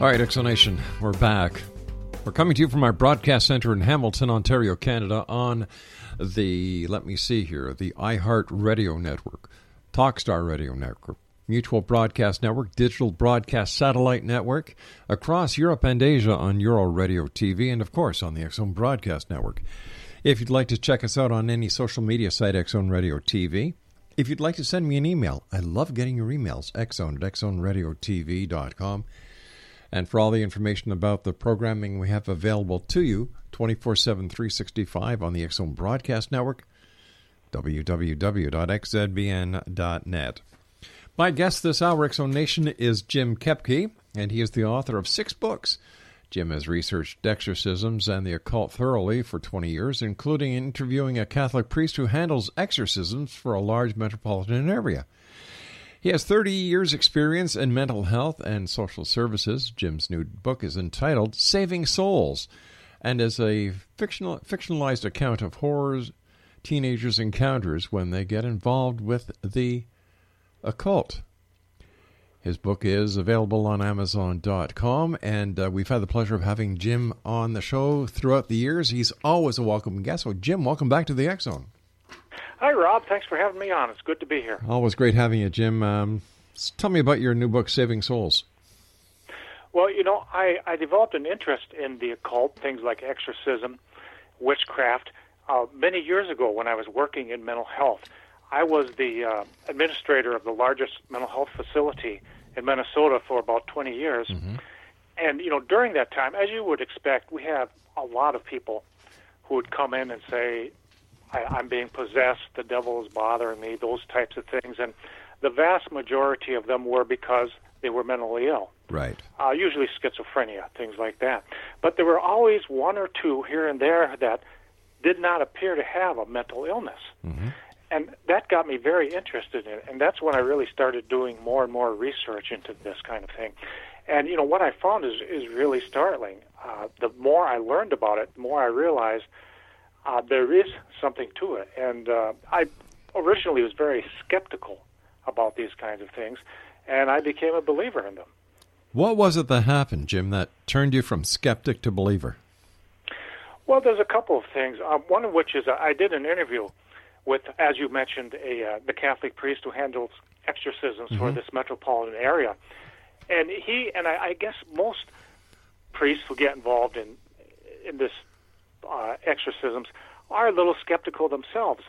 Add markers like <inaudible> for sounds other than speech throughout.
All right, X Zone Nation, we're back. We're coming to you from our broadcast center in Hamilton, Ontario, Canada, on the, let me see here, the iHeart Radio Network, Talkstar Radio Network, Mutual Broadcast Network, Digital Broadcast Satellite Network, across Europe and Asia on Euro Radio TV, and of course on the Zone Broadcast Network. If you'd like to check us out on any social media site, Zone Radio TV, if you'd like to send me an email, I love getting your emails, xzone at xzoneradiotv.com. And for all the information about the programming we have available to you 24 7, 365 on the Zone Broadcast Network, www.xzbn.net. My guest this hour, Zone Nation, is Jim Koepke, and he is the author of six books. Jim has researched exorcisms and the occult thoroughly for 20 years, including interviewing a Catholic priest who handles exorcisms for a large metropolitan area. He has 30 years' experience in mental health and social services. Jim's new book is entitled Saving Souls and is a fictional, fictionalized account of horrors teenagers' encounters when they get involved with the occult. His book is available on Amazon.com, and uh, we've had the pleasure of having Jim on the show throughout the years. He's always a welcome guest. So, Jim, welcome back to the Zone. Hi, Rob. Thanks for having me on. It's good to be here. Always great having you, Jim. Um, tell me about your new book, Saving Souls. Well, you know, I, I developed an interest in the occult, things like exorcism, witchcraft, uh, many years ago when I was working in mental health. I was the uh, administrator of the largest mental health facility in Minnesota for about 20 years. Mm-hmm. And, you know, during that time, as you would expect, we had a lot of people who would come in and say, I, I'm being possessed, the devil is bothering me, those types of things. And the vast majority of them were because they were mentally ill, Right. uh, usually schizophrenia, things like that. But there were always one or two here and there that did not appear to have a mental illness. Mm-hmm. And that got me very interested in it. And that's when I really started doing more and more research into this kind of thing. And, you know, what I found is, is really startling. Uh, the more I learned about it, the more I realized uh, there is something to it. And uh, I originally was very skeptical about these kinds of things, and I became a believer in them. What was it that happened, Jim, that turned you from skeptic to believer? Well, there's a couple of things. Um, one of which is uh, I did an interview with, as you mentioned, a uh, the Catholic priest who handles exorcisms for this metropolitan area, and he and I, I guess most priests who get involved in in this uh, exorcisms are a little skeptical themselves.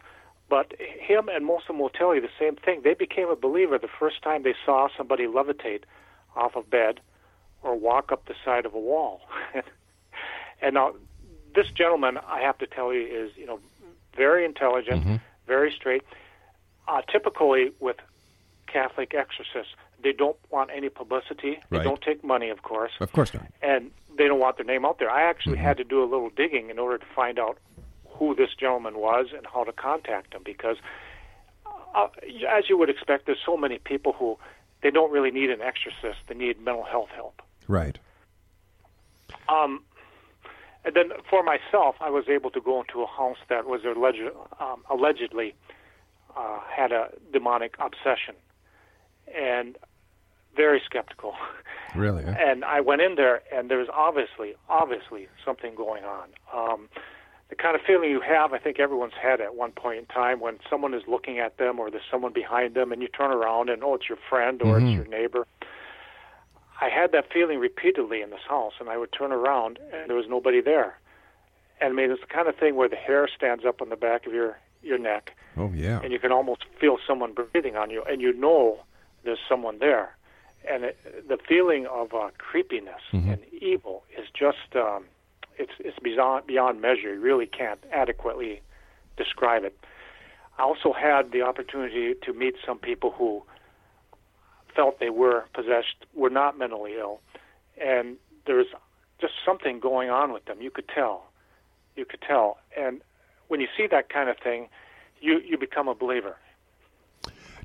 But him and most of them will tell you the same thing. They became a believer the first time they saw somebody levitate off of bed or walk up the side of a wall. <laughs> and now, this gentleman, I have to tell you, is you know very intelligent, very straight. Uh, typically, with Catholic exorcists, they don't want any publicity. They don't take money, of course Of course not. and they don't want their name out there. I actually had to do a little digging in order to find out who this gentleman was and how to contact him because, uh, as you would expect, there's so many people who they don't really need an exorcist; they need mental health help. Right. Um, and then for myself, I was able to go into a house that was alleged, um, allegedly uh, had a demonic obsession, and very skeptical. Really? eh? and I went in there, and there was obviously, obviously something going on. Um, the kind of feeling you have, I think everyone's had at one point in time when someone is looking at them, or there's someone behind them, and you turn around and oh, it's your friend or it's your neighbor. I had that feeling repeatedly in this house, and I would turn around and there was nobody there. And I mean, it's the kind of thing where the hair stands up on the back of your your neck, Oh yeah. and you can almost feel someone breathing on you, and you know there's someone there. And it, the feeling of uh, creepiness and evil is just um, it's it's beyond beyond measure. You really can't adequately describe it. I also had the opportunity to meet some people who felt they were possessed, were not mentally ill, and there's just something going on with them. You could tell. You could tell. And when you see that kind of thing, you, you become a believer.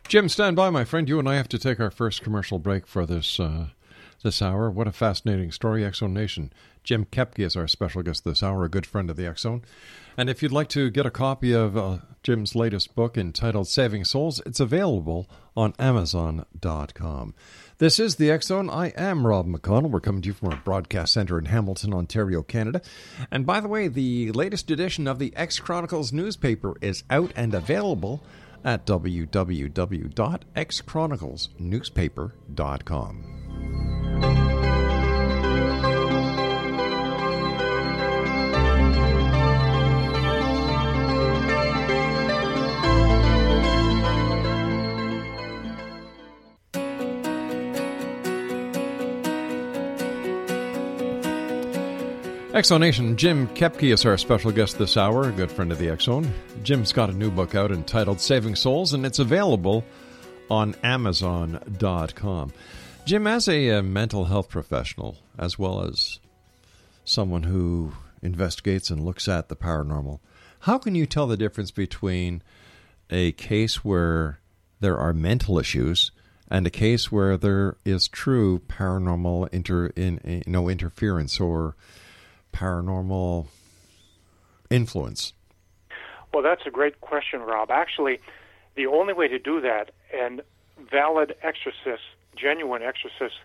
Jim, stand by, my friend. You and I have to take our first commercial break for this uh, this hour. What a fascinating story, Zone Nation. Jim Koepke is our special guest this hour, a good friend of the Zone. And if you'd like to get a copy of uh, Jim's latest book entitled Saving Souls, it's available on Amazon.com. This is the Zone. I am Rob McConnell. We're coming to you from our broadcast center in Hamilton, Ontario, Canada. And by the way, the latest edition of the X Chronicles newspaper is out and available at www.xchroniclesnewspaper.com. X Zone Nation, Jim Koepke is our special guest this hour, a good friend of the X Zone. Jim's got a new book out entitled Saving Souls, and it's available on Amazon.com. Jim, as a, uh mental health professional, as well as someone who investigates and looks at the paranormal, how can you tell the difference between a case where there are mental issues and a case where there is true paranormal inter in, in no interference or paranormal influence? Well, that's a great question, Rob. Actually, the only way to do that, and valid exorcists, genuine exorcists,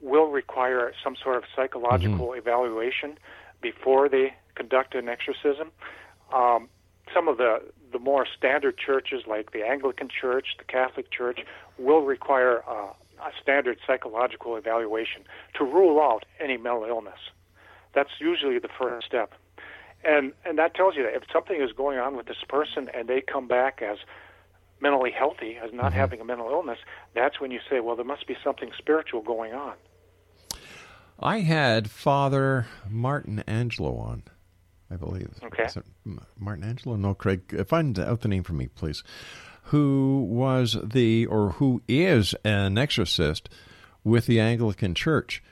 will require some sort of psychological evaluation before they conduct an exorcism. Um, some of the, the more standard churches, like the Anglican Church, the Catholic Church, will require uh, a standard psychological evaluation to rule out any mental illness. That's usually the first step. And and that tells you that if something is going on with this person and they come back as mentally healthy, as not having a mental illness, that's when you say, well, there must be something spiritual going on. I had Father Martin Angelo on, I believe. Okay. Martin Angelo? No, Craig. uh, Find out the name for me, please. Who was the, or who is an exorcist with the Anglican Church.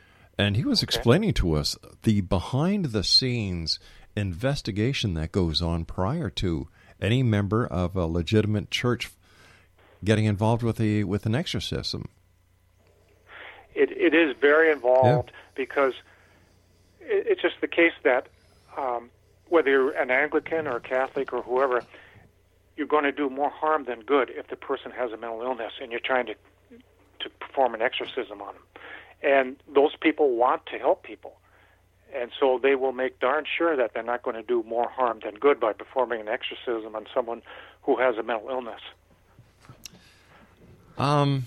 And he was explaining to us the behind the scenes investigation that goes on prior to any member of a legitimate church getting involved with a with an exorcism. It, it is very involved because it, it's just the case that um, whether you're an Anglican or a Catholic or whoever, you're going to do more harm than good if the person has a mental illness and you're trying to to perform an exorcism on them. And those people want to help people. And so they will make darn sure that they're not going to do more harm than good by performing an exorcism on someone who has a mental illness. Um,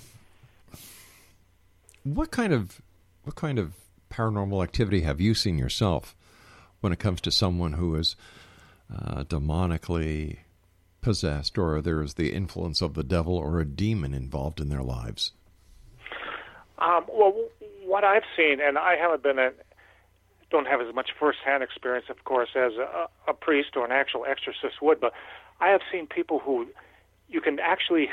what kind of what kind of paranormal activity have you seen yourself when it comes to someone who is uh, demonically possessed, or there is the influence of the devil or a demon involved in their lives? Um, well, what I've seen, and I haven't been a, don't have as much first-hand experience, of course, as a, a priest or an actual exorcist would, but I have seen people who you can actually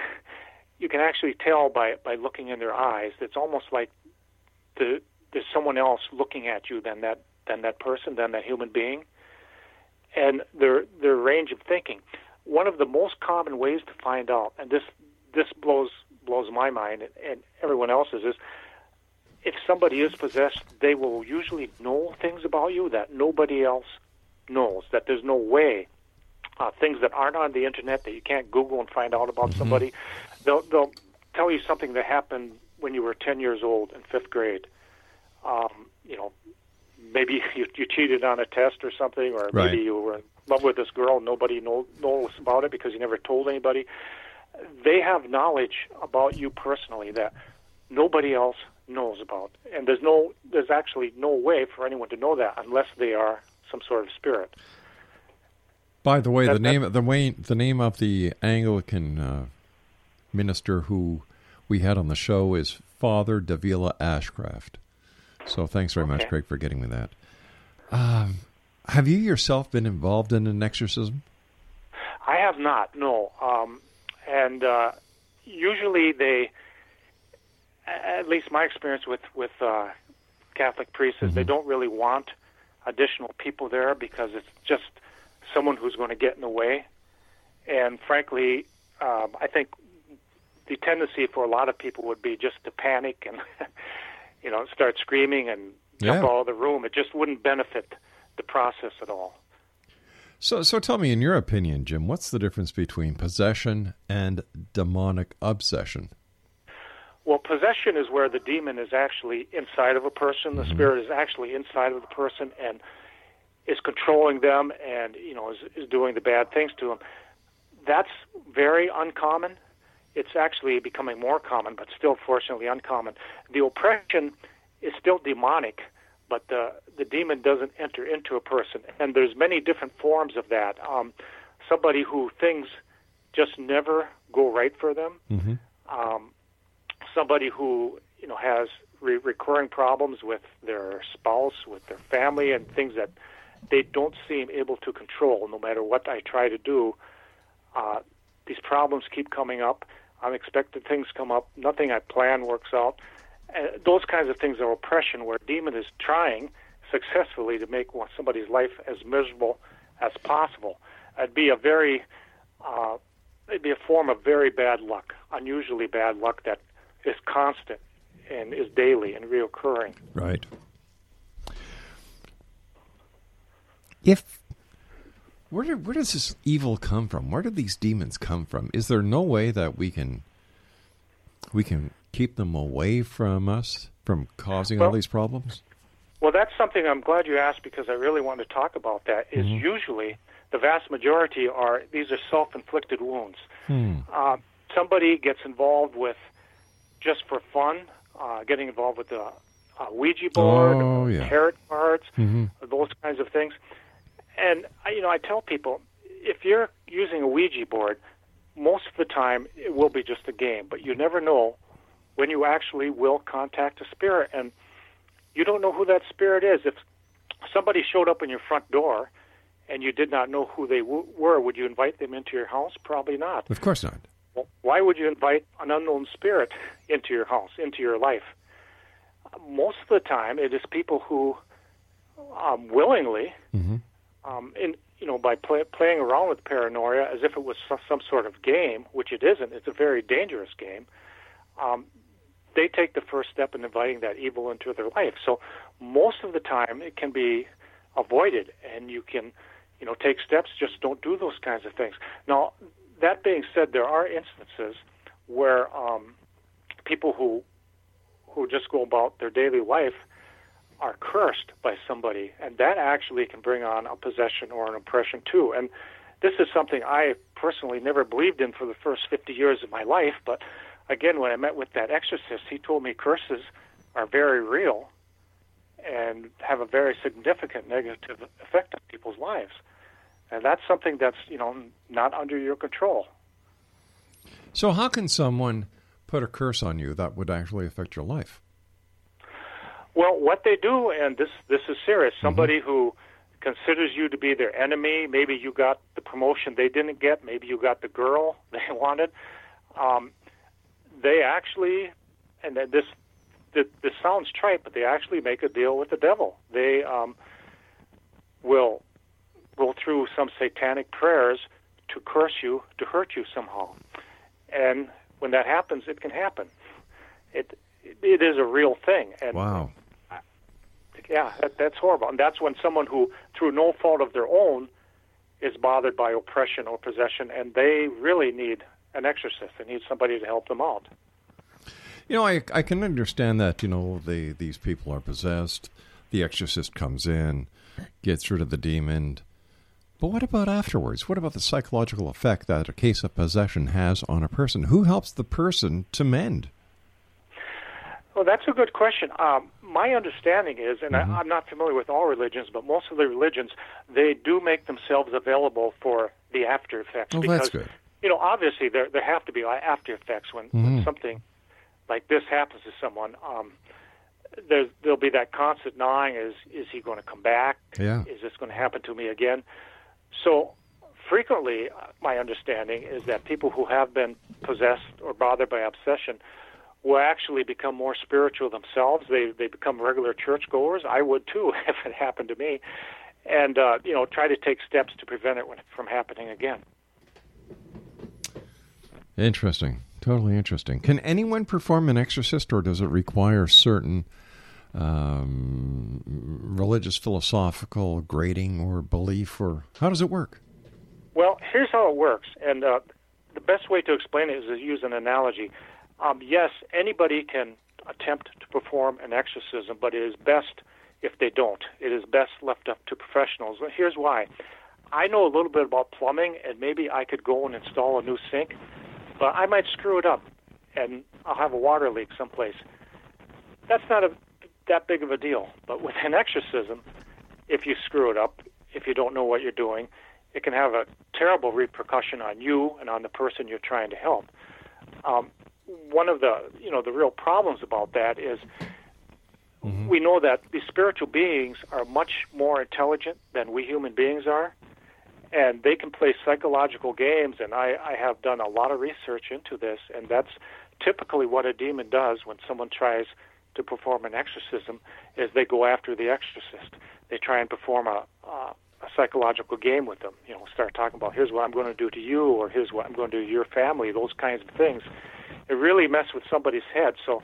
you can actually tell by by looking in their eyes. It's almost like the, there's someone else looking at you than that than that person, than that human being, and their their range of thinking. One of the most common ways to find out, and this this blows blows my mind and, and everyone else's, is if somebody is possessed, they will usually know things about you that nobody else knows. That there's no way uh, things that aren't on the internet that you can't Google and find out about somebody. They'll they'll tell you something that happened when you were 10 years old in fifth grade. Um, you know, maybe <laughs> you, you cheated on a test or something, or Right. maybe you were in love with this girl. and Nobody know, knows about it because you never told anybody. They have knowledge about you personally that nobody else knows about, and there's no, there's actually no way for anyone to know that unless they are some sort of spirit. By the way, That- the name the way the name of the Anglican uh, minister who we had on the show is Father Davila Ashcraft. So thanks very much, Craig, for getting me that. Um, have you yourself been involved in an exorcism? I have not, no. Um, and uh, usually they, at least my experience with with uh, Catholic priests is they don't really want additional people there because it's just someone who's going to get in the way. And frankly, um, I think the tendency for a lot of people would be just to panic and <laughs> you know start screaming and jump Yeah. of the room. It just wouldn't benefit the process at all. So, so tell me, in your opinion, Jim, what's the difference between possession and demonic obsession? Well, possession is where the demon is actually inside of a person. The spirit is actually inside of the person and is controlling them and, you know, is, is doing the bad things to them. That's very uncommon. It's actually becoming more common, but still fortunately uncommon. The oppression is still demonic, but the the demon doesn't enter into a person. And there's many different forms of that. Um, somebody who things just never go right for them. Um, somebody who you know has re- recurring problems with their spouse, with their family, and things that they don't seem able to control. No matter what I try to do, uh, these problems keep coming up. Unexpected things come up. Nothing I plan works out. Uh, those kinds of things are oppression, where a demon is trying successfully to make somebody's life as miserable as possible. It'd be a very, uh, it'd be a form of very bad luck, unusually bad luck that is constant and is daily and reoccurring. Right. If where do, where does this evil come from? Where do these demons come from? Is there no way that we can we can keep them away from us from causing all these problems? Well, that's something I'm glad you asked because I really want to talk about that. Is usually the vast majority are these are self-inflicted wounds. Uh, somebody gets involved with just for fun, uh, getting involved with a, a Ouija board, Oh, yeah. tarot cards, those kinds of things. And I- you know, I tell people if you're using a Ouija board, most of the time it will be just a game, but you never know when you actually will contact a spirit and you don't know who that spirit is. If somebody showed up in your front door and you did not know who they w- were, would you invite them into your house? Probably not. Of course not. Why would you invite an unknown spirit into your house, into your life? Most of the time, it is people who um, willingly, um, in you know, by play, playing around with paranoia as if it was so- some sort of game, which it isn't. It's a very dangerous game. Um, they take the first step in inviting that evil into their life. So most of the time, it can be avoided, and you can, you know, take steps. Just don't do those kinds of things. Now, that being said, there are instances where um, people who who just go about their daily life are cursed by somebody, and that actually can bring on a possession or an oppression too. And this is something I personally never believed in for the first 50 years of my life, but again, when I met with that exorcist, he told me curses are very real and have a very significant negative effect on people's lives. And that's something that's, you know, not under your control. So how can someone put a curse on you that would actually affect your life? Well, what they do, and this this is serious. Somebody who considers you to be their enemy. Maybe you got the promotion they didn't get. Maybe you got the girl <laughs> they wanted. Um, they actually, and this, this this sounds trite, but they actually make a deal with the devil. They um, will go through some satanic prayers to curse you, to hurt you somehow. And when that happens, it can happen. It it is a real thing. And Wow. yeah, that, that's horrible. And that's when someone who, through no fault of their own, is bothered by oppression or possession, and they really need an exorcist. They need somebody to help them out. You know, I I can understand that. You know, they these people are possessed. The exorcist comes in, gets rid of the demon. But what about afterwards? What about the psychological effect that a case of possession has on a person? Who helps the person to mend? Well, that's a good question. Um, my understanding is, and Mm-hmm. I, I'm not familiar with all religions, but most of the religions they do make themselves available for the after effects. Oh, because, that's good. You know, obviously there there have to be after effects when, Mm-hmm. when something like this happens to someone. Um, there's there'll be that constant gnawing: is is he going to come back? Yeah. Is this going to happen to me again? So frequently, my understanding is that people who have been possessed or bothered by obsession will actually become more spiritual themselves. They they become regular churchgoers. I would too <laughs> if it happened to me, and uh, you know try to take steps to prevent it from happening again. Interesting. Totally interesting. Can anyone perform an exorcist, or does it require certain um, religious, philosophical grading or belief, or how does it work? Well, here's how it works, and uh, the best way to explain it is to use an analogy. Um, yes, anybody can attempt to perform an exorcism, but it is best if they don't. It is best left up to professionals. Here's why. I know a little bit about plumbing, and maybe I could go and install a new sink, but I might screw it up, and I'll have a water leak someplace. That's not a, that big of a deal. But with an exorcism, if you screw it up, if you don't know what you're doing, it can have a terrible repercussion on you and on the person you're trying to help. Um, one of the you know the real problems about that is we know that these spiritual beings are much more intelligent than we human beings are, and they can play psychological games. And I, I have done a lot of research into this, and that's typically what a demon does when someone tries to perform an exorcism. Is they go after the exorcist. They try and perform a, a a psychological game with them. You know, start talking about here's what I'm going to do to you, or here's what I'm going to do to your family. Those kinds of things. It really mess with somebody's head. So,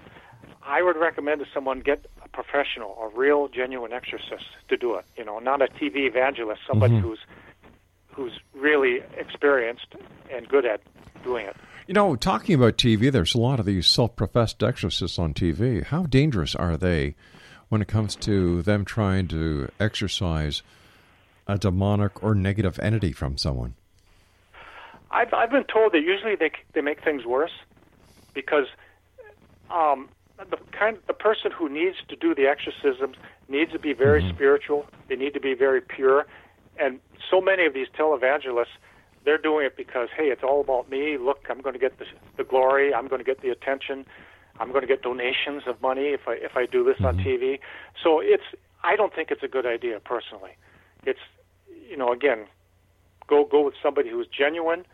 I would recommend to someone get a professional, a real, genuine exorcist to do it. You know, not a TV evangelist, somebody mm-hmm. who's who's really experienced and good at doing it. You know, talking about TV, there's a lot of these self-professed exorcists on TV. How dangerous are they when it comes to them trying to exorcise a demonic or negative entity from someone? I've I've been told that usually they they make things worse because um, the kind the person who needs to do the exorcisms needs to be very spiritual. They need to be very pure, and so many of these televangelists they're doing it because hey, it's all about me. Look, I'm going to get the the glory. I'm going to get the attention. I'm going to get donations of money if I if I do this on mm-hmm. TV. So it's I don't think it's a good idea personally. It's you know again go go with somebody who's genuine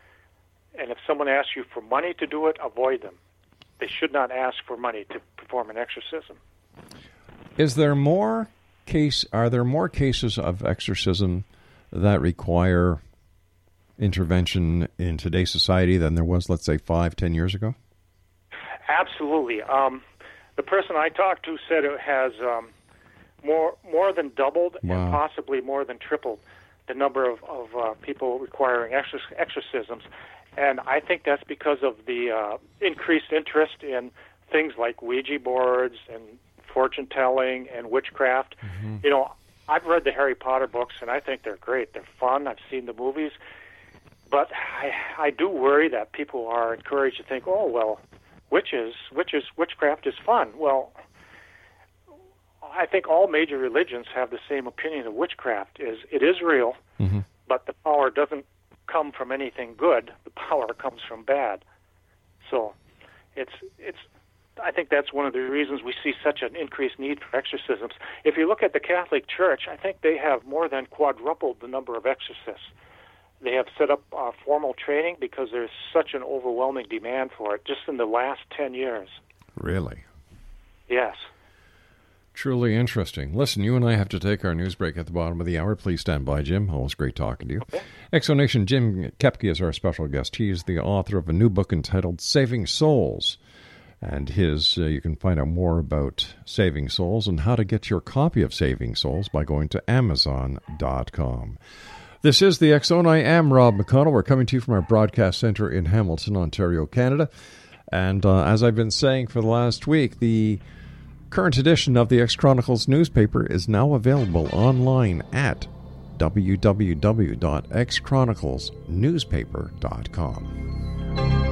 and if someone asks you for money to do it, avoid them. They should not ask for money to perform an exorcism. Is there more case? Are there more cases of exorcism that require intervention in today's society than there was, let's say, five, ten years ago? Absolutely. Um, the person I talked to said it has um, more more than doubled Wow. and possibly more than tripled the number of, of uh, people requiring exor- exorcisms. And I think that's because of the uh, increased interest in things like Ouija boards and fortune telling and witchcraft. You know, I've read the Harry Potter books and I think they're great. They're fun. I've seen the movies. But I, I do worry that people are encouraged to think, oh, well, witches, witches, witchcraft is fun. Well, I think all major religions have the same opinion of witchcraft. Is it is real, mm-hmm. but the power doesn't come from anything good. The power comes from bad. So, it's it's. I think that's one of the reasons we see such an increased need for exorcisms. If you look at the Catholic Church, I think they have more than quadrupled the number of exorcists. They have set up uh, formal training because there's such an overwhelming demand for it just in the last 10 years. Really? Yes. Truly interesting. Listen, you and I have to take our news break at the bottom of the hour. Please stand by, Jim. Always great talking to you. X Zone Nation Jim Koepke is our special guest. He is the author of a new book entitled Saving Souls. And his, uh, you can find out more about Saving Souls and how to get your copy of Saving Souls by going to Amazon.com. This is the Zone. I am Rob McConnell. We're coming to you from our broadcast center in Hamilton, Ontario, Canada. And uh, as I've been saying for the last week, the current edition of the X Chronicles newspaper is now available online at www.xchroniclesnewspaper.com.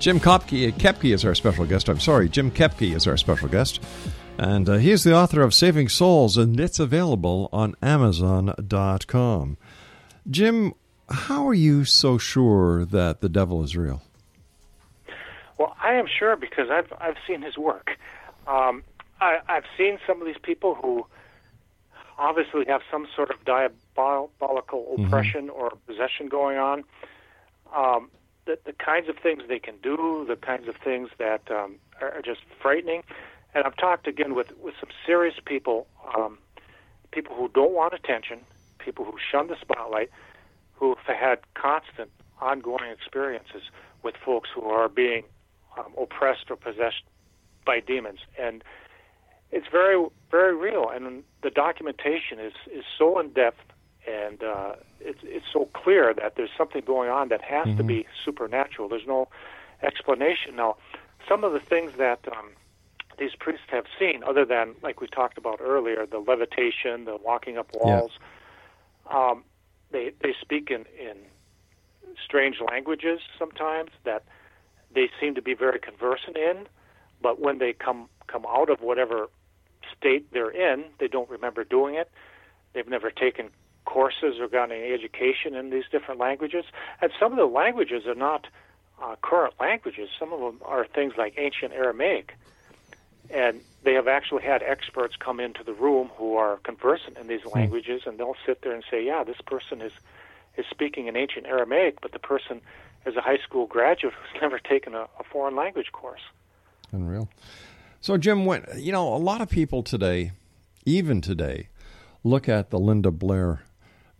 Jim Kopke, Koepke is our special guest. I'm sorry, Jim Koepke is our special guest. And uh, he is the author of Saving Souls, and it's available on Amazon.com. Jim, how are you so sure that the devil is real? Well, I am sure because I've I've seen his work. Um, I, I've seen some of these people who obviously have some sort of diabolical mm-hmm. oppression mm-hmm. or possession going on. Um, the, the kinds of things they can do, the kinds of things that um, are, just frightening. And I've talked again with, with some serious people, um, people who don't want attention, people who shun the spotlight, who have had constant, ongoing experiences with folks who are being um, oppressed or possessed by demons. And it's very, very real. And the documentation is, is so in depth and uh, it's it's so clear that there's something going on that has mm-hmm. to be supernatural. There's no explanation. Now, some of the things that um, these priests have seen, other than like we talked about earlier, the levitation, the walking up walls, yeah. um, they they speak in in strange languages sometimes that they seem to be very conversant in, but when they come come out of whatever state they're in, they don't remember doing it. They've never taken courses any education in these different languages. And some of the languages are not uh, current languages. Some of them are things like ancient Aramaic. And they have actually had experts come into the room who are conversant in these hmm. languages, and they'll sit there and say, "Yeah, this person is is speaking in ancient Aramaic, but the person is a high school graduate who's <laughs> never taken a, a foreign language course." Unreal. So, Jim, when you know a lot of people today, even today, look at the Linda Blair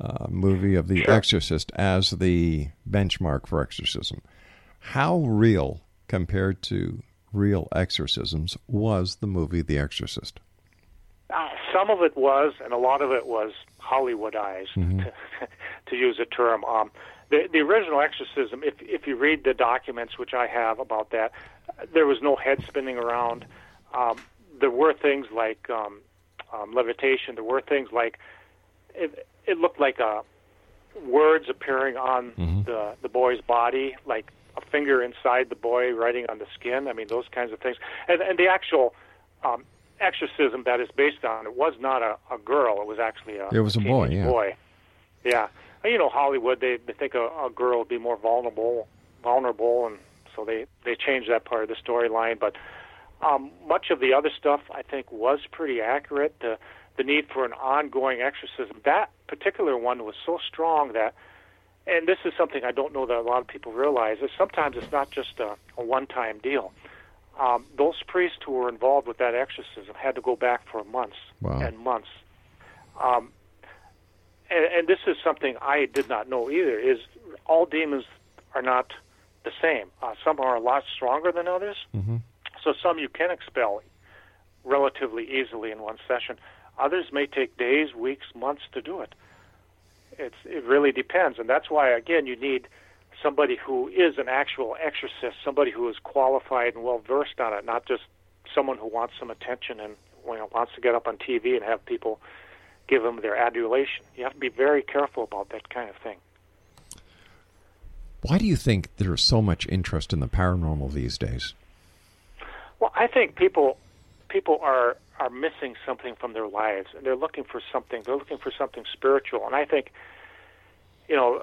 uh, movie of The sure. Exorcist as the benchmark for exorcism. How real, compared to real exorcisms, was the movie The Exorcist? Uh, some of it was, and a lot of it was Hollywoodized, mm-hmm. to, <laughs> to, use a term. Um, the, the original exorcism, if, if you read the documents, which I have about that, there was no head spinning around. Um, there were things like um, um, levitation. There were things like it, it looked like a uh, words appearing on mm-hmm. the the boy's body, like a finger inside the boy writing on the skin. I mean, those kinds of things. And and the actual um, exorcism that is based on it was not a, a girl. It was actually a it was a boy. Yeah. Boy. Yeah. You know, Hollywood they they think a, a girl would be more vulnerable, vulnerable, and so they they changed that part of the storyline. But um, much of the other stuff I think was pretty accurate. The the need for an ongoing exorcism. That particular one was so strong that, and this is something I don't know that a lot of people realize, is sometimes it's not just a, a one-time deal. Um, those priests who were involved with that exorcism had to go back for months wow. and months. Um, and, and this is something I did not know either. Is all demons are not the same. Uh, some are a lot stronger than others. Mm-hmm. So some you can expel relatively easily in one session. Others may take days, weeks, months to do it. It's, it really depends, and that's why again you need somebody who is an actual exorcist, somebody who is qualified and well versed on it, not just someone who wants some attention and you know, wants to get up on TV and have people give them their adulation. You have to be very careful about that kind of thing. Why do you think there's so much interest in the paranormal these days? Well, I think people people are are missing something from their lives and they're looking for something they're looking for something spiritual and i think you know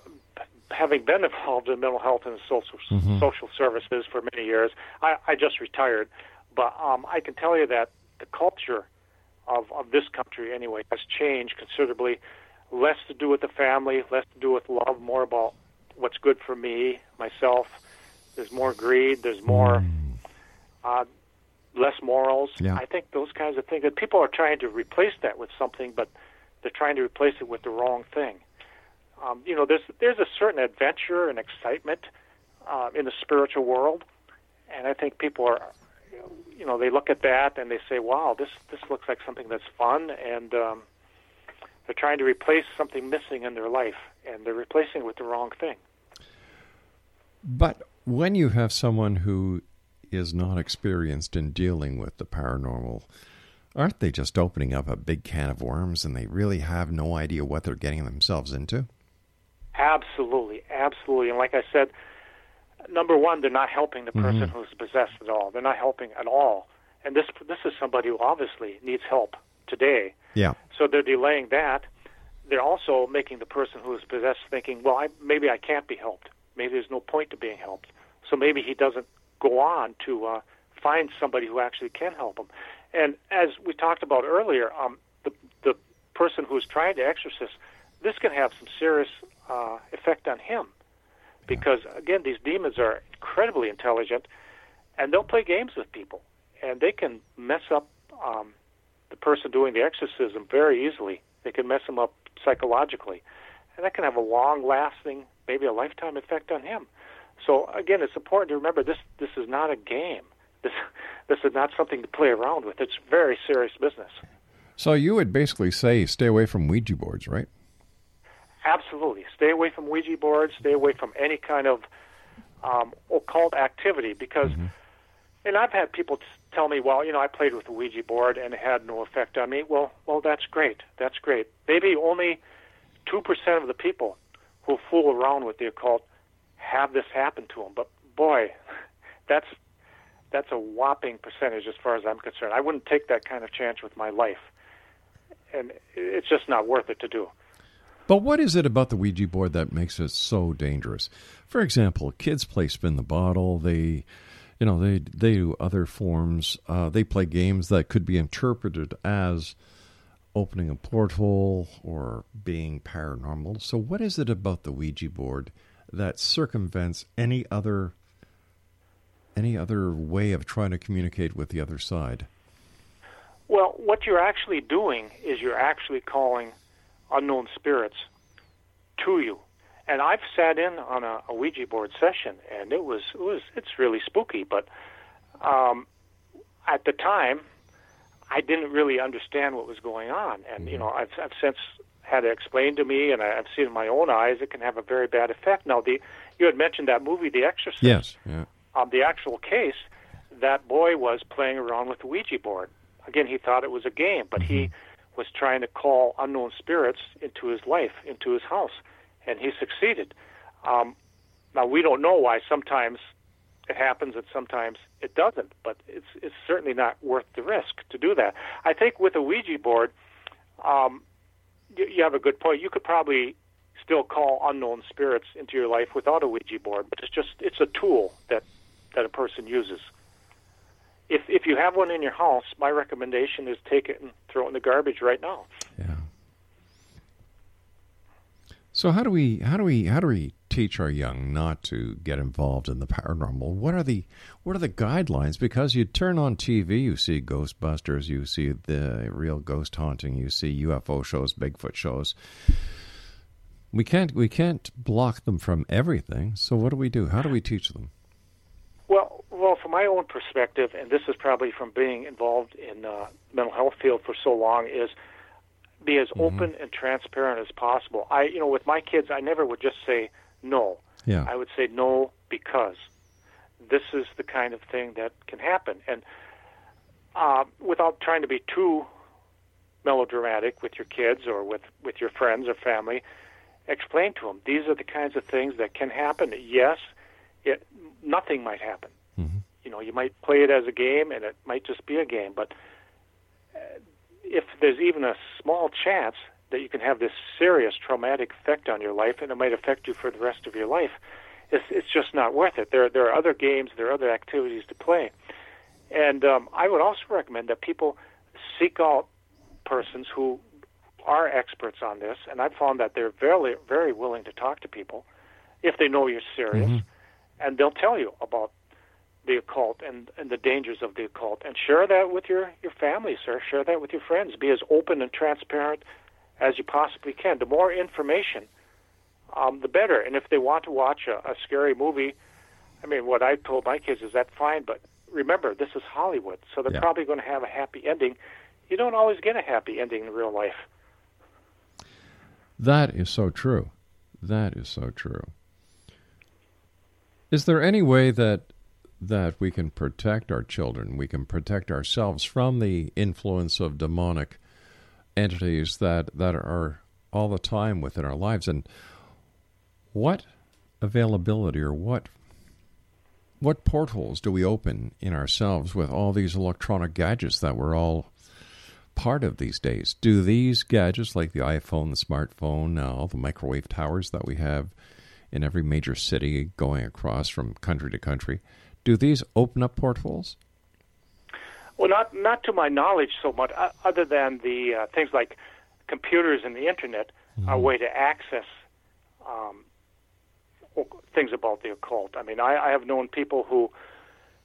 having been involved in mental health and social mm-hmm. social services for many years i i just retired but um i can tell you that the culture of of this country anyway has changed considerably less to do with the family less to do with love more about what's good for me myself there's more greed there's more mm. uh, less morals. Yeah. I think those kinds of things. And people are trying to replace that with something, but they're trying to replace it with the wrong thing. Um, you know, there's there's a certain adventure and excitement uh, in the spiritual world, and I think people are, you know, they look at that and they say, "Wow, this this looks like something that's fun," and um, they're trying to replace something missing in their life, and they're replacing it with the wrong thing. But when you have someone who is not experienced in dealing with the paranormal, aren't they just opening up a big can of worms and they really have no idea what they're getting themselves into? Absolutely, absolutely. And like I said, number one, they're not helping the person mm-hmm. who's possessed at all. They're not helping at all. And this this is somebody who obviously needs help today. Yeah. So they're delaying that. They're also making the person who is possessed thinking, well, I, maybe I can't be helped. Maybe there's no point to being helped. So maybe he doesn't go on to uh, find somebody who actually can help them. And as we talked about earlier, um, the the person who's trying to exorcist, this can have some serious uh, effect on him, because again, these demons are incredibly intelligent, and they'll play games with people, and they can mess up um, the person doing the exorcism very easily. They can mess him up psychologically, and that can have a long-lasting, maybe a lifetime effect on him. So again, it's important to remember this: this is not a game. This this is not something to play around with. It's very serious business. So you would basically say stay away from Ouija boards, right? Absolutely, stay away from Ouija boards. Stay away from any kind of um, occult activity because. And I've had people t- tell me, well, you know, I played with the Ouija board and it had no effect on me. Well, well, that's great. That's great. Maybe only two percent of the people who fool around with the occult have this happen to them. But boy, <laughs> that's that's a whopping percentage as far as I'm concerned. I wouldn't take that kind of chance with my life, and it's just not worth it to do. But what is it about the Ouija board that makes it so dangerous? For example, kids play spin the bottle. They, you know, they they do other forms. Uh, they play games that could be interpreted as opening a portal or being paranormal. So, what is it about the Ouija board that circumvents any other any other way of trying to communicate with the other side? Well, what you're actually doing is you're actually calling unknown spirits to you. And I've sat in on a, a Ouija board session, and it was it was it's really spooky. But um, at the time, I didn't really understand what was going on, and you know I've, I've since had it explained to me, and I- I've seen in my own eyes it can have a very bad effect. Now, the you had mentioned that movie, The Exorcist. Yes. Yeah. on the actual case, that boy was playing around with the Ouija board. Again, he thought it was a game, but he was trying to call unknown spirits into his life, into his house, and he succeeded. Um, now we don't know why. Sometimes it happens, and sometimes it doesn't. But it's it's certainly not worth the risk to do that. I think with a Ouija board, um, you, you have a good point. You could probably still call unknown spirits into your life without a Ouija board, but it's just it's a tool that that a person uses. If if you have one in your house, my recommendation is take it and throw it in the garbage right now. Yeah. So how do we how do we how do we teach our young not to get involved in the paranormal? What are the what are the guidelines? Because you turn on TV, you see Ghostbusters, you see the real ghost haunting, you see UFO shows, Bigfoot shows. We can't we can't block them from everything. So what do we do? How do we teach them? Well, well, from my own perspective, and this is probably from being involved in uh, mental health field for so long, is be as open and transparent as possible. I, you know, with my kids, I never would just say no. Yeah. I would say no because this is the kind of thing that can happen, and uh, without trying to be too melodramatic with your kids or with with your friends or family, explain to them these are the kinds of things that can happen. Yes, it nothing might happen. You know, you might play it as a game, and it might just be a game. But uh, if there's even a small chance that you can have this serious traumatic effect on your life, and it might affect you for the rest of your life, it's it's just not worth it. There there are other games, there are other activities to play, and um, I would also recommend that people seek out persons who are experts on this, and I've found that they're very very willing to talk to people if they know you're serious, and they'll tell you about the occult and, and the dangers of the occult, and share that with your your family, sir. Share that with your friends. Be as open and transparent as you possibly can. The more information, um, the better. And if they want to watch a, a scary movie, I mean, what I told my kids is that fine, but remember, this is Hollywood, so they're Yeah. probably going to have a happy ending. You don't always get a happy ending in real life. That is so true. That is so true. Is there any way that that we can protect our children, we can protect ourselves from the influence of demonic entities that that are all the time within our lives and what availability or what what portholes do we open in ourselves with all these electronic gadgets that we're all part of these days? Do these gadgets, like the iPhone, the smartphone, all the microwave towers that we have in every major city going across from country to country, do these open up portholes? Well, not not to my knowledge so much, uh, other than the uh, things like computers and the internet mm-hmm. are a way to access um, things about the occult. I mean, I, I have known people who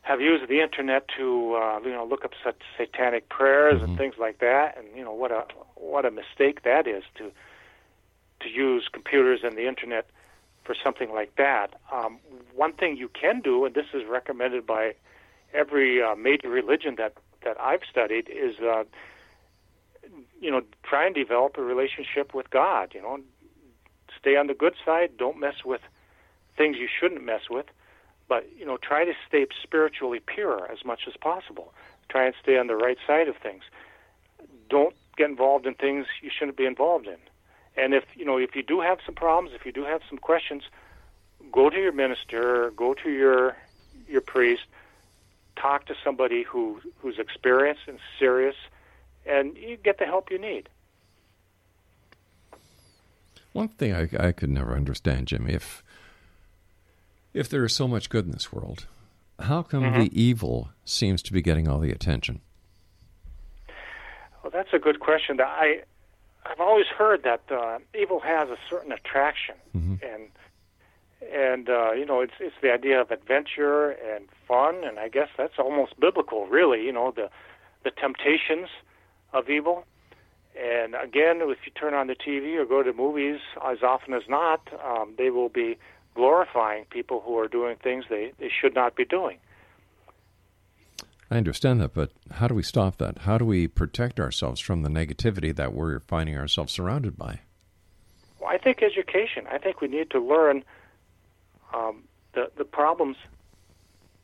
have used the internet to uh, you know look up such satanic prayers mm-hmm. and things like that, and you know what a what a mistake that is to to use computers and the internet for something like that. Um, one thing you can do, and this is recommended by every uh, major religion that that I've studied, is uh, you know try and develop a relationship with God. You know, stay on the good side. Don't mess with things you shouldn't mess with. But you know, try to stay spiritually pure as much as possible. Try and stay on the right side of things. Don't get involved in things you shouldn't be involved in. And if you know, if you do have some problems, if you do have some questions, go to your minister, go to your your priest, talk to somebody who who's experienced and serious, and you get the help you need. One thing I, I could never understand, Jimmy, if if there is so much good in this world, how come mm-hmm. the evil seems to be getting all the attention? Well, that's a good question. I I've always heard that uh, evil has a certain attraction, mm-hmm. and and uh, you know it's it's the idea of adventure and fun, and I guess that's almost biblical, really. You know the the temptations of evil. And again, if you turn on the TV or go to movies, as often as not, um, they will be glorifying people who are doing things they, they should not be doing. I understand that, but how do we stop that? How do we protect ourselves from the negativity that we're finding ourselves surrounded by? Well, I think education. I think we need to learn um, the the problems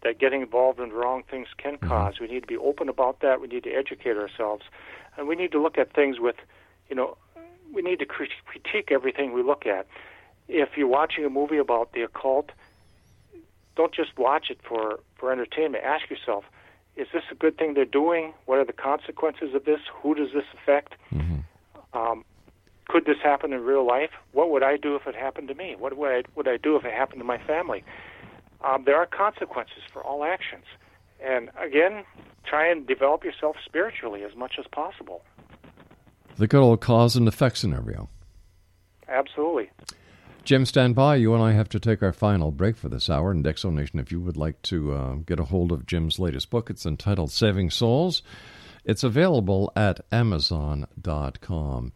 that getting involved in the wrong things can mm-hmm. cause. Mm-hmm. We need to be open about that. We need to educate ourselves, and we need to look at things with, you know, we need to critique everything we look at if you're watching a movie about the occult, don't just watch it for, for entertainment. Ask yourself, is this a good thing they're doing? What are the consequences of this? Who does this affect? Mm-hmm. Um, could this happen in real life? What would I do if it happened to me? What would I, would I do if it happened to my family? Um, there are consequences for all actions. And again, try and develop yourself spiritually as much as possible. The good old cause and effect scenario. Absolutely. Jim, stand by. You and I have to take our final break for this hour. And Zone Nation, if you would like to uh, get a hold of Jim's latest book, it's entitled Saving Souls. It's available at Amazon.com.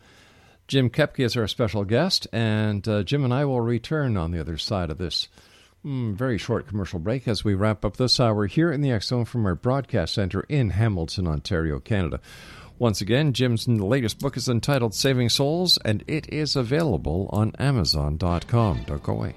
Jim Koepke is our special guest, and uh, Jim and I will return on the other side of this mm, very short commercial break as we wrap up this hour here in the Zone from our broadcast center in Hamilton, Ontario, Canada. Once again, Jim's latest book is entitled Saving Souls, and it is available on Amazon.com. Don't go away.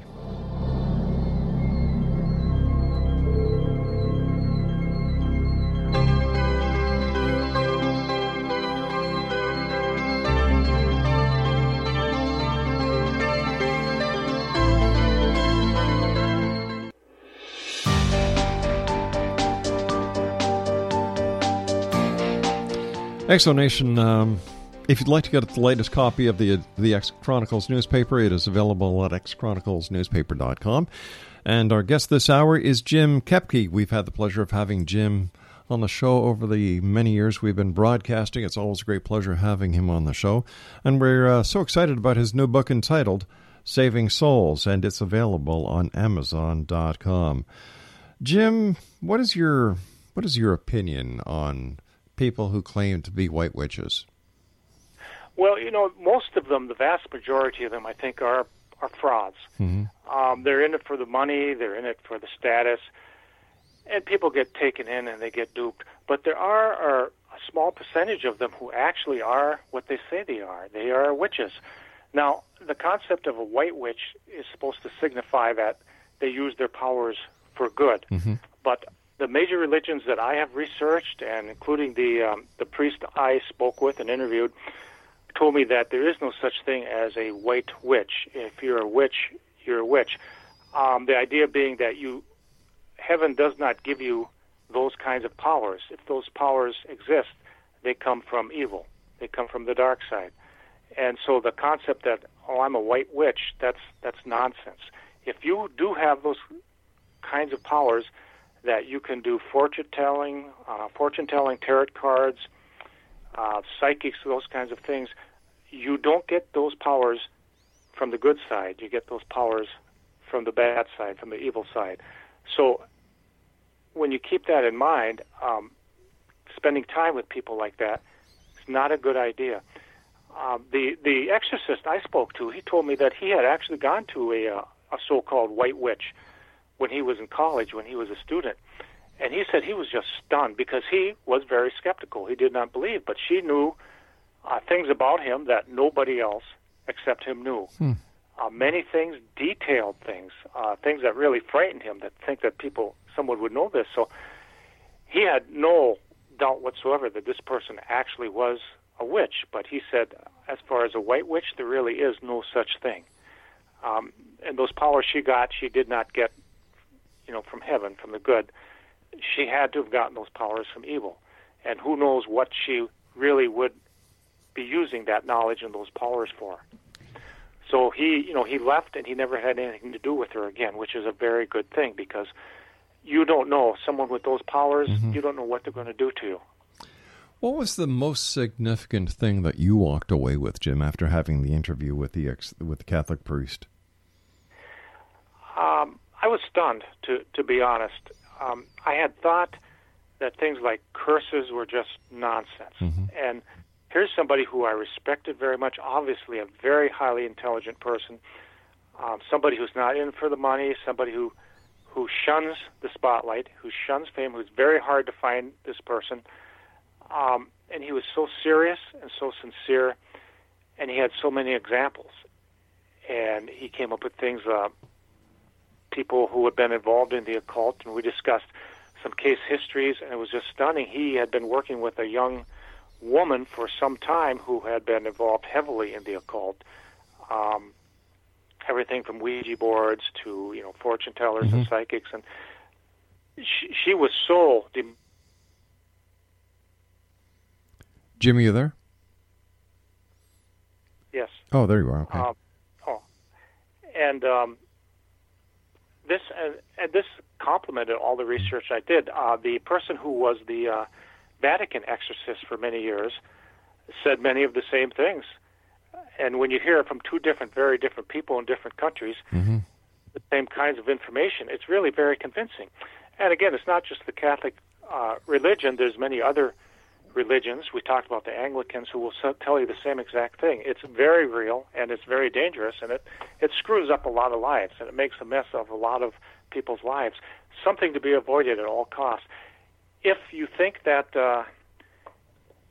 X Zone Nation, um, if you'd like to get the latest copy of the the X Chronicles newspaper, it is available at xchroniclesnewspaper.com. And our guest this hour is Jim Koepke. We've had the pleasure of having Jim on the show over the many years we've been broadcasting. It's always a great pleasure having him on the show. And we're uh, so excited about his new book entitled Saving Souls, and it's available on Amazon.com. Jim, what is your what is your opinion on people who claim to be white witches? Well, you know, most of them, the vast majority of them, I think, are are frauds. Mm-hmm. Um, they're in it for the money. They're in it for the status, and people get taken in and they get duped. But there are, are a small percentage of them who actually are what they say they are. They are witches. Now, the concept of a white witch is supposed to signify that they use their powers for good. Mm-hmm. But the major religions that I have researched, and including the um, the priest I spoke with and interviewed, told me that there is no such thing as a white witch. If you're a witch, you're a witch. Um, the idea being that you heaven does not give you those kinds of powers. If those powers exist, they come from evil. They come from the dark side. And so the concept that oh I'm a white witch that's that's nonsense. If you do have those kinds of powers that you can do fortune telling, uh, fortune telling, tarot cards, uh, psychics, those kinds of things, you don't get those powers from the good side. You get those powers from the bad side, from the evil side. So when you keep that in mind, um, spending time with people like that is not a good idea. Um, the the exorcist I spoke to, he told me that he had actually gone to a uh, a so-called white witch when he was in college, when he was a student, and he said he was just stunned because he was very skeptical. He did not believe, but she knew uh, things about him that nobody else except him knew. Hmm. Uh, many things, detailed things, uh, things that really frightened him. That think that people, someone would know this. So he had no doubt whatsoever that this person actually was a witch. But he said, as far as a white witch, there really is no such thing. Um, and those powers she got, she did not get, you know, from heaven, from the good. She had to have gotten those powers from evil. And who knows what she really would be using that knowledge and those powers for. So he, you know, he left and he never had anything to do with her again, which is a very good thing because you don't know someone with those powers, mm-hmm. you don't know what they're going to do to you. What was the most significant thing that you walked away with, Jim, after having the interview with the ex, with the Catholic priest? Um, I was stunned, to to be honest. Um, I had thought that things like curses were just nonsense, mm-hmm. and here's somebody who I respected very much, obviously a very highly intelligent person, um, somebody who's not in for the money, somebody who who shuns the spotlight, who shuns fame, who's very hard to find this person. Um, and he was so serious and so sincere, and he had so many examples. And he came up with things, uh, people who had been involved in the occult, and we discussed some case histories, and it was just stunning. He had been working with a young woman for some time who had been involved heavily in the occult. Um, everything from Ouija boards to you know fortune tellers mm-hmm. and psychics, and she, she was so. De- Jimmy, you there? Yes. Oh, there you are. Okay. Um, oh, and um, this and, and this complemented all the research I did. Uh, the person who was the uh, Vatican exorcist for many years said many of the same things. And when you hear it from two different, very different people in different countries, mm-hmm. the same kinds of information, it's really very convincing. And again, it's not just the Catholic uh, religion. There's many other religions. We talked about the Anglicans who will tell you the same exact thing. It's very real and it's very dangerous, and it it screws up a lot of lives and it makes a mess of a lot of people's lives. Something to be avoided at all costs if you think that uh,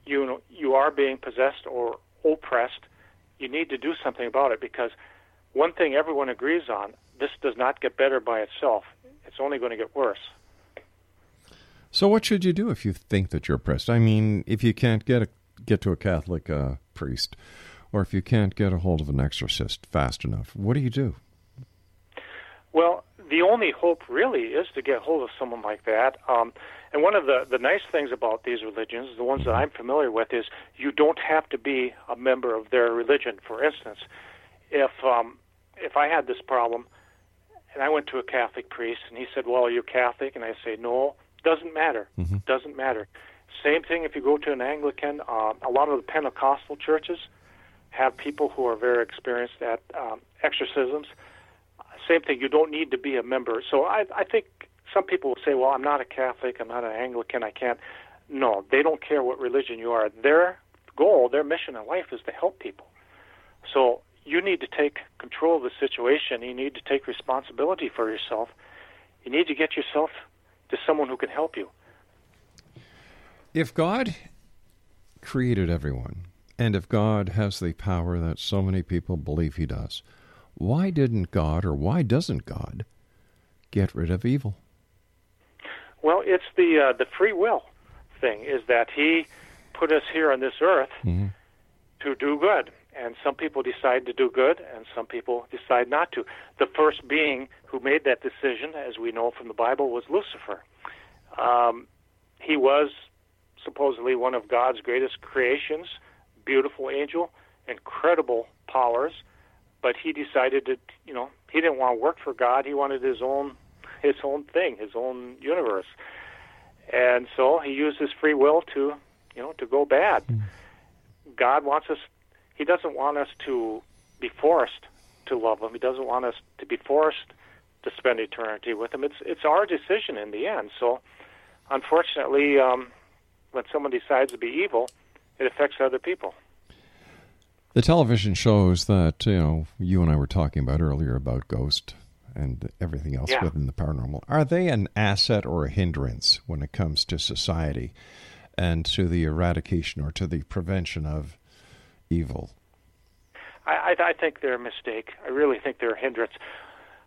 you you are being possessed or oppressed, you need to do something about it because one thing everyone agrees on: this does not get better by itself. It's only going to get worse. So, what should you do if you think that you're oppressed? I mean, if you can't get a, get to a Catholic uh, priest, or if you can't get a hold of an exorcist fast enough, what do you do? Well, the only hope really is to get hold of someone like that. Um, and one of the, the nice things about these religions, the ones that I'm familiar with, is you don't have to be a member of their religion. For instance, if um, if I had this problem and I went to a Catholic priest and he said, "Well, are you Catholic?" and I say, "No," doesn't matter. Mm-hmm. Doesn't matter. Same thing if you go to an Anglican. Uh, a lot of the Pentecostal churches have people who are very experienced at um, exorcisms. Same thing. You don't need to be a member. So I, I think some people will say, well, I'm not a Catholic, I'm not an Anglican, I can't. No, they don't care what religion you are. Their goal, their mission in life is to help people. So you need to take control of the situation. You need to take responsibility for yourself. You need to get yourself to someone who can help you. If God created everyone, and if God has the power that so many people believe he does, why didn't God, or why doesn't God, get rid of evil? Well, it's the uh, the free will thing. Is that He put us here on this earth mm-hmm. to do good, And some people decide to do good, and some people decide not to. The first being who made that decision, as we know from the Bible, was Lucifer. Um, he was supposedly one of God's greatest creations, beautiful angel, incredible powers, but he decided to, you know, he didn't want to work for God. He wanted his own his own thing, his own universe. And so he used his free will to, you know, to go bad. Mm. God wants us he doesn't want us to be forced to love him. He doesn't want us to be forced to spend eternity with him. It's it's our decision in the end. So unfortunately, um, when someone decides to be evil, it affects other people. The television shows that you know you and I were talking about earlier about Ghost and everything else yeah. within the paranormal. Are they an asset or a hindrance when it comes to society and to the eradication or to the prevention of evil? I, I, I think they're a mistake. I really think they're a hindrance.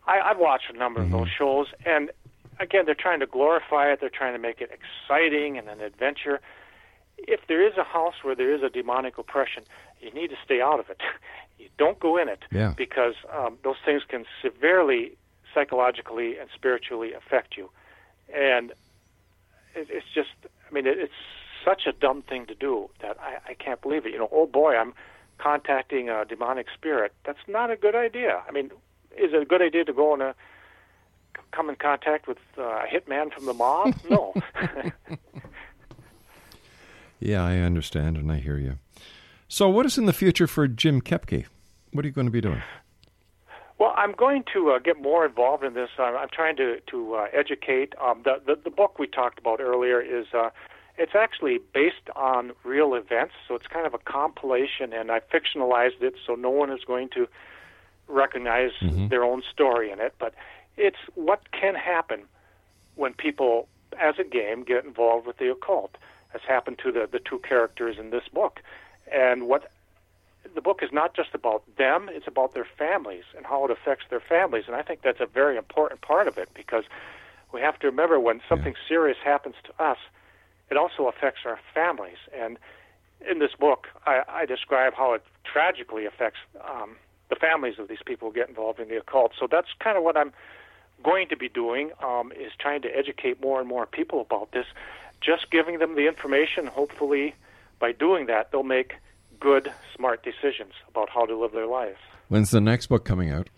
I, I've watched a number mm-hmm. of those shows, and again, they're trying to glorify it. They're trying to make it exciting and an adventure. If there is a house where there is a demonic oppression, you need to stay out of it. <laughs> you don't go in it yeah. because um, those things can severely psychologically and spiritually affect you. And it, it's just, I mean, it, it's such a dumb thing to do that I, I can't believe it. You know, oh boy, I'm contacting a demonic spirit. That's not a good idea. I mean, is it a good idea to go and come in contact with uh, a hitman from the mob? <laughs> No. <laughs> yeah, I understand and I hear you. So, what is in the future for Jim Koepke? What are you going to be doing? Well, I'm going to uh, get more involved in this. I'm, I'm trying to to uh, educate. Um, the, the the book we talked about earlier is uh, it's actually based on real events, so it's kind of a compilation, and I fictionalized it so no one is going to recognize mm-hmm. their own story in it. But it's what can happen when people, as a game, get involved with the occult, as happened to the, the two characters in this book. And what the book is not just about them, it's about their families and how it affects their families. And I think that's a very important part of it because we have to remember when something yeah. serious happens to us, it also affects our families. And in this book, I, I describe how it tragically affects um, the families of these people who get involved in the occult. So that's kind of what I'm going to be doing um, is trying to educate more and more people about this. Just giving them the information. Hopefully, by doing that, they'll make good, smart decisions about how to live their lives. When's the next book coming out?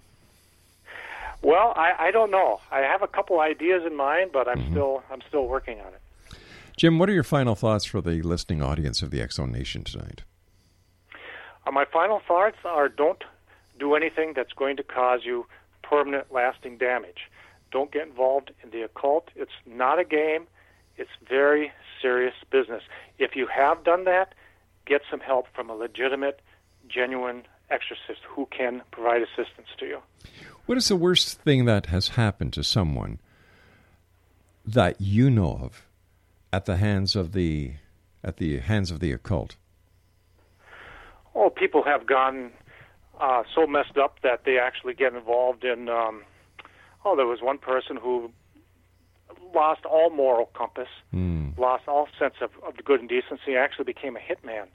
Well, I, I don't know. I have a couple ideas in mind, but I'm mm-hmm. still I'm still working on it. Jim, what are your final thoughts for the listening audience of the Zone Nation tonight? Uh, my final thoughts are: don't do anything that's going to cause you permanent, lasting damage. Don't get involved in the occult. It's not a game. It's very serious business. If you have done that, get some help from a legitimate, genuine exorcist who can provide assistance to you. What is the worst thing that has happened to someone that you know of at the hands of the at the hands of the occult? Oh, people have gone uh, so messed up that they actually get involved in. Um, oh, there was one person who lost all moral compass, mm. lost all sense of, of good and decency, actually became a hitman.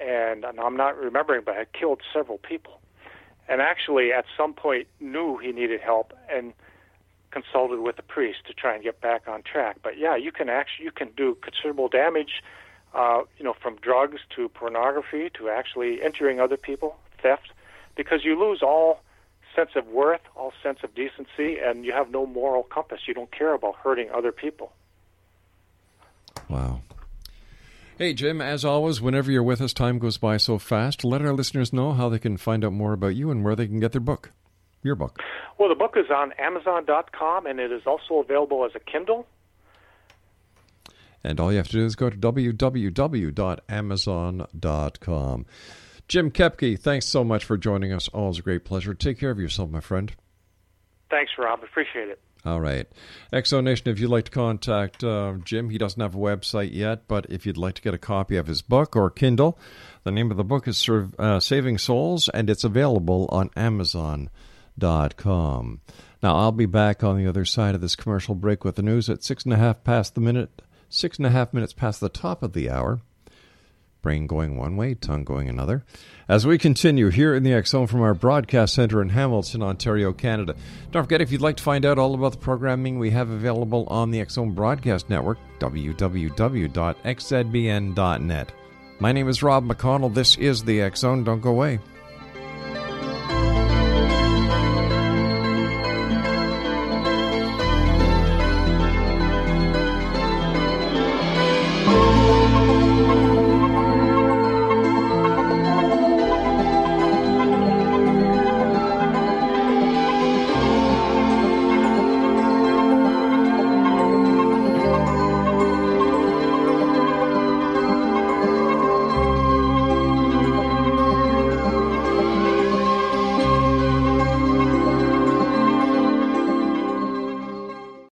And, and I'm not remembering, but had killed several people. And actually, at some point, knew he needed help and consulted with a priest to try and get back on track. But yeah, you can actually you can do considerable damage, uh, you know, from drugs to pornography to actually injuring other people, theft, because you lose all sense of worth, all sense of decency, and you have no moral compass. You don't care about hurting other people. Wow. Hey, Jim, as always, whenever you're with us, time goes by so fast. Let our listeners know how they can find out more about you and where they can get their book, your book. Well, the book is on Amazon.com, and it is also available as a Kindle. And all you have to do is go to www.amazon.com. Jim Koepke, thanks so much for joining us. Always a great pleasure. Take care of yourself, my friend. Thanks, Rob. Appreciate it. All right. Zone Nation, if you'd like to contact uh, Jim, he doesn't have a website yet, but if you'd like to get a copy of his book or Kindle, the name of the book is uh, Saving Souls, and it's available on Amazon.com. Now, I'll be back on the other side of this commercial break with the news at six and a half past the minute, six and a half minutes past the top of the hour. brain going one way, tongue going another. As we continue here in the Zone from our broadcast center in Hamilton, Ontario, Canada. Don't forget, if you'd like to find out all about the programming we have available on the Zone Broadcast Network, www.xzbn.net. My name is Rob McConnell. This is the Zone. Don't go away.